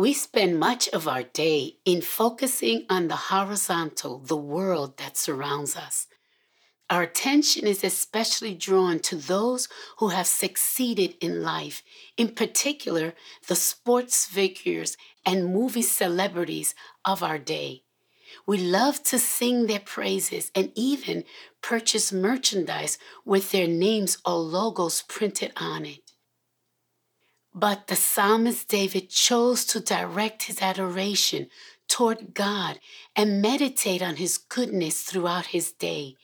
We spend much of our day in focusing on the horizontal, the world that surrounds us. Our attention is especially drawn to those who have succeeded in life, in particular, the sports figures and movie celebrities of our day. We love to sing their praises and even purchase merchandise with their names or logos printed on it. But the psalmist David chose to direct his adoration toward God and meditate on his goodness throughout his day.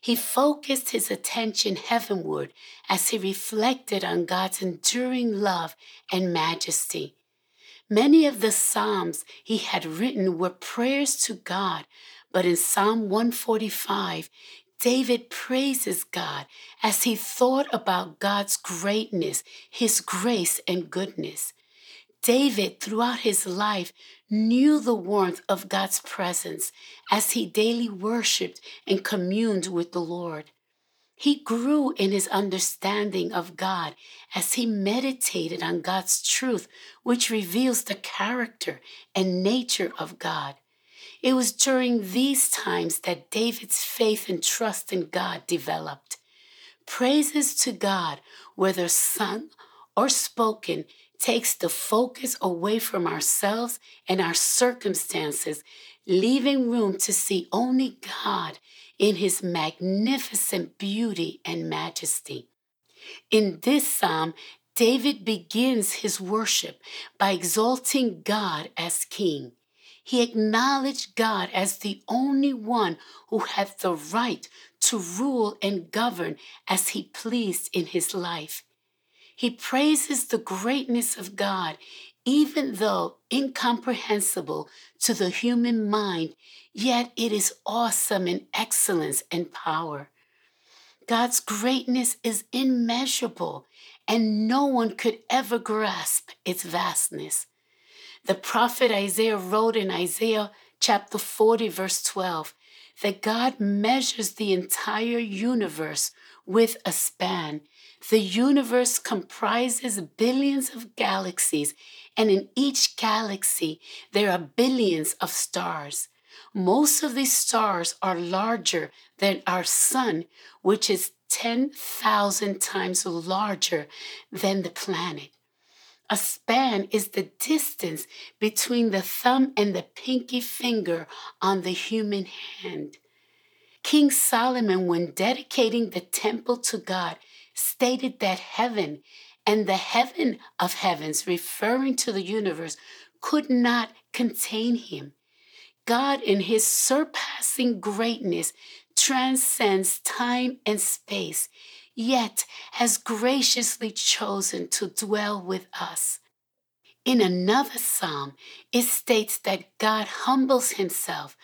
He focused his attention heavenward as he reflected on God's enduring love and majesty. Many of the Psalms he had written were prayers to God, but in Psalm 145, David praises God as he thought about God's greatness, his grace, and goodness. David, throughout his life, knew the warmth of God's presence as he daily worshiped and communed with the Lord. He grew in his understanding of God as he meditated on God's truth, which reveals the character and nature of God. It was during these times that David's faith and trust in God developed. Praises to God, whether sung or spoken, takes the focus away from ourselves and our circumstances, leaving room to see only God in his magnificent beauty and majesty. In this psalm, David begins his worship by exalting God as king. He acknowledged God as the only one who had the right to rule and govern as he pleased in his life. He praises the greatness of God, even though incomprehensible to the human mind, yet it is awesome in excellence and power. God's greatness is immeasurable, and no one could ever grasp its vastness. The prophet Isaiah wrote in Isaiah chapter 40, verse 12, that God measures the entire universe with a span. The universe comprises billions of galaxies, and in each galaxy, there are billions of stars. Most of these stars are larger than our sun, which is 10,000 times larger than the planet. A span is the distance between the thumb and the pinky finger on the human hand. King Solomon, when dedicating the temple to God, stated that heaven and the heaven of heavens, referring to the universe, could not contain him. God, in his surpassing greatness, transcends time and space yet has graciously chosen to dwell with us. In another psalm, it states that God humbles himself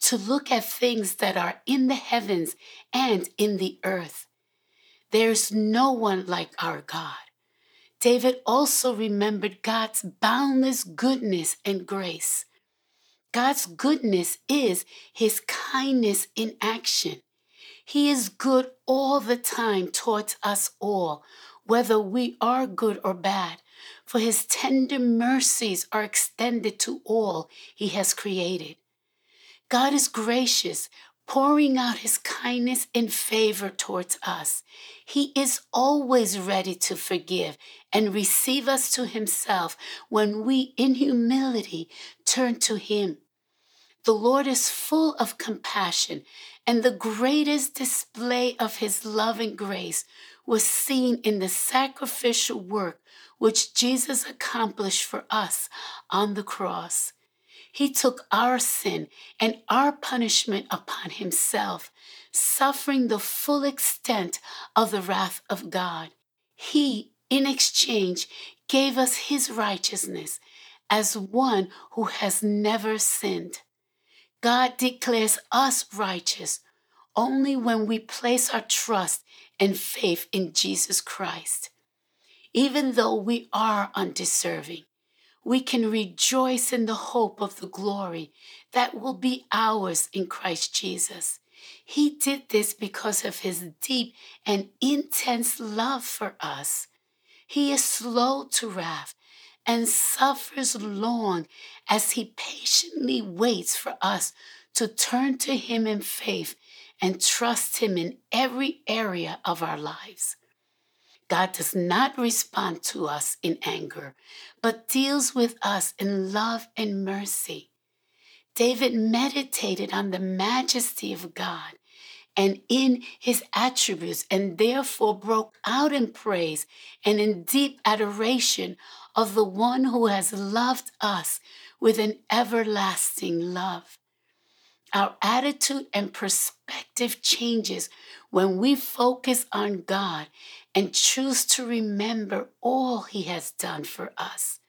to look at things that are in the heavens and in the earth. There's no one like our God. David also remembered God's boundless goodness and grace. God's goodness is his kindness in action. He is good all the time towards us all, whether we are good or bad, for his tender mercies are extended to all he has created. God is gracious, pouring out his kindness and favor towards us. He is always ready to forgive and receive us to himself when we, in humility, turn to him. The Lord is full of compassion and the greatest display of his love and grace was seen in the sacrificial work which Jesus accomplished for us on the cross. He took our sin and our punishment upon himself, suffering the full extent of the wrath of God. He, in exchange, gave us his righteousness as one who has never sinned. God declares us righteous only when we place our trust and faith in Jesus Christ. Even though we are undeserving, we can rejoice in the hope of the glory that will be ours in Christ Jesus. He did this because of his deep and intense love for us. He is slow to wrath and suffers long as he patiently waits for us to turn to him in faith and trust him in every area of our lives. God does not respond to us in anger, but deals with us in love and mercy. David meditated on the majesty of God and in his attributes, and therefore broke out in praise and in deep adoration of the one who has loved us with an everlasting love. Our attitude and perspective changes when we focus on God and choose to remember all He has done for us.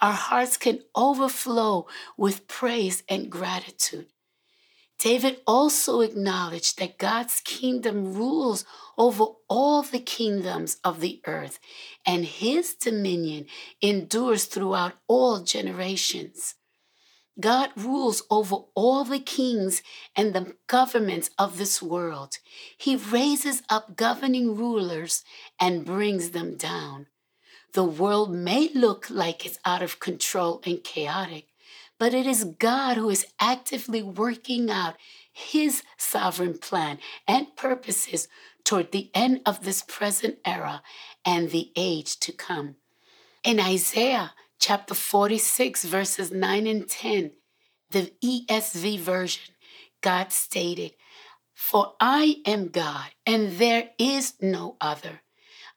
Our hearts can overflow with praise and gratitude. David also acknowledged that God's kingdom rules over all the kingdoms of the earth, and his dominion endures throughout all generations. God rules over all the kings and the governments of this world. He raises up governing rulers and brings them down. The world may look like it's out of control and chaotic, but it is God who is actively working out his sovereign plan and purposes toward the end of this present era and the age to come. In Isaiah chapter 46, verses 9 and 10, the ESV version, God stated, For I am God, and there is no other.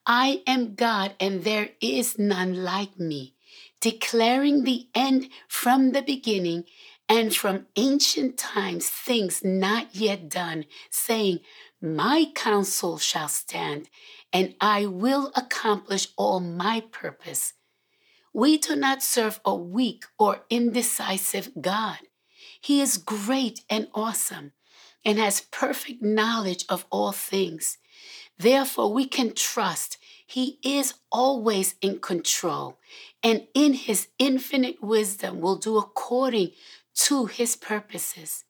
I am God, and there is none like me, declaring the end from the beginning and from ancient times things not yet done, saying, My counsel shall stand, and I will accomplish all my purpose. We do not serve a weak or indecisive God. He is great and awesome and has perfect knowledge of all things. Therefore, we can trust He is always in control and in His infinite wisdom will do according to His purposes.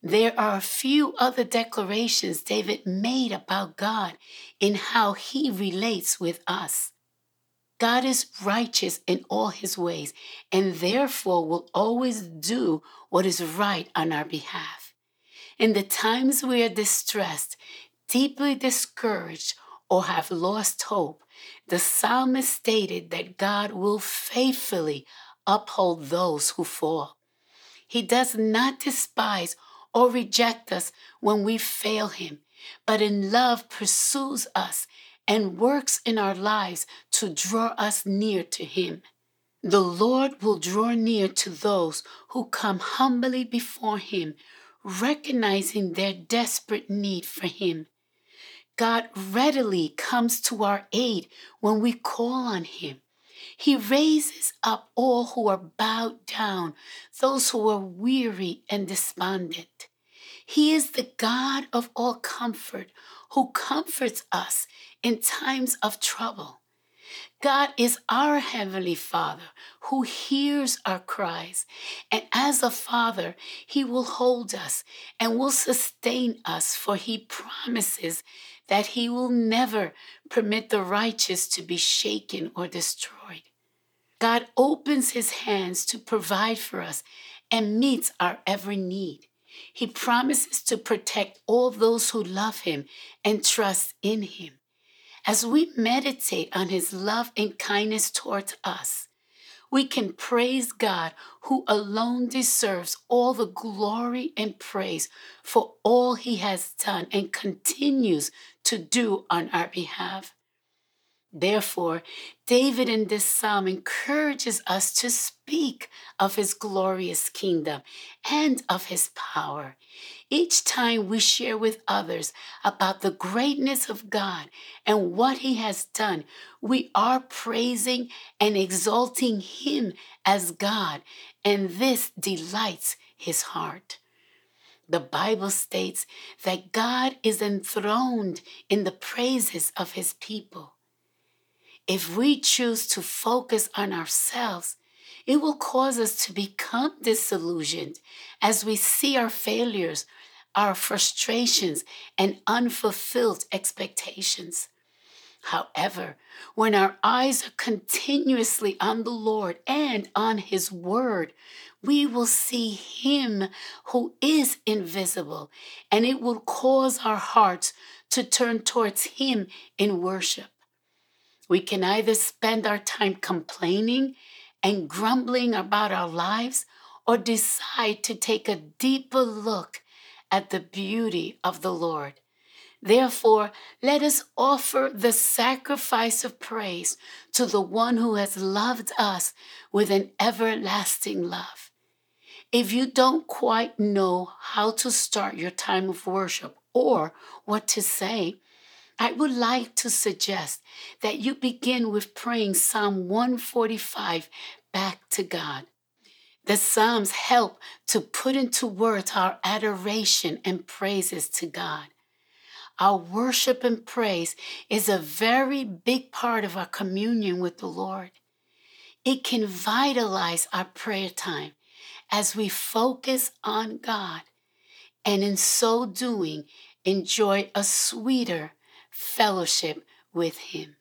There are a few other declarations David made about God in how He relates with us. God is righteous in all his ways and therefore will always do what is right on our behalf. In the times we are distressed, deeply discouraged, or have lost hope, the psalmist stated that God will faithfully uphold those who fall. He does not despise or reject us when we fail him, but in love pursues us and works in our lives to draw us near to Him. The Lord will draw near to those who come humbly before Him, recognizing their desperate need for Him. God readily comes to our aid when we call on Him. He raises up all who are bowed down, those who are weary and despondent. He is the God of all comfort who comforts us in times of trouble. God is our Heavenly Father who hears our cries. And as a Father, He will hold us and will sustain us, for He promises that He will never permit the righteous to be shaken or destroyed. God opens His hands to provide for us and meets our every need. He promises to protect all those who love Him and trust in Him. As we meditate on his love and kindness towards us, we can praise God who alone deserves all the glory and praise for all he has done and continues to do on our behalf. Therefore, David in this psalm encourages us to speak of his glorious kingdom and of his power. Each time we share with others about the greatness of God and what he has done, we are praising and exalting him as God, and this delights his heart. The Bible states that God is enthroned in the praises of his people. If we choose to focus on ourselves, it will cause us to become disillusioned as we see our failures, our frustrations, and unfulfilled expectations. However, when our eyes are continuously on the Lord and on His Word, we will see Him who is invisible, and it will cause our hearts to turn towards Him in worship. We can either spend our time complaining and grumbling about our lives or decide to take a deeper look at the beauty of the Lord. Therefore, let us offer the sacrifice of praise to the one who has loved us with an everlasting love. If you don't quite know how to start your time of worship or what to say, I would like to suggest that you begin with praying Psalm 145 back to God. The Psalms help to put into words our adoration and praises to God. Our worship and praise is a very big part of our communion with the Lord. It can vitalize our prayer time as we focus on God and in so doing enjoy a sweeter fellowship with Him.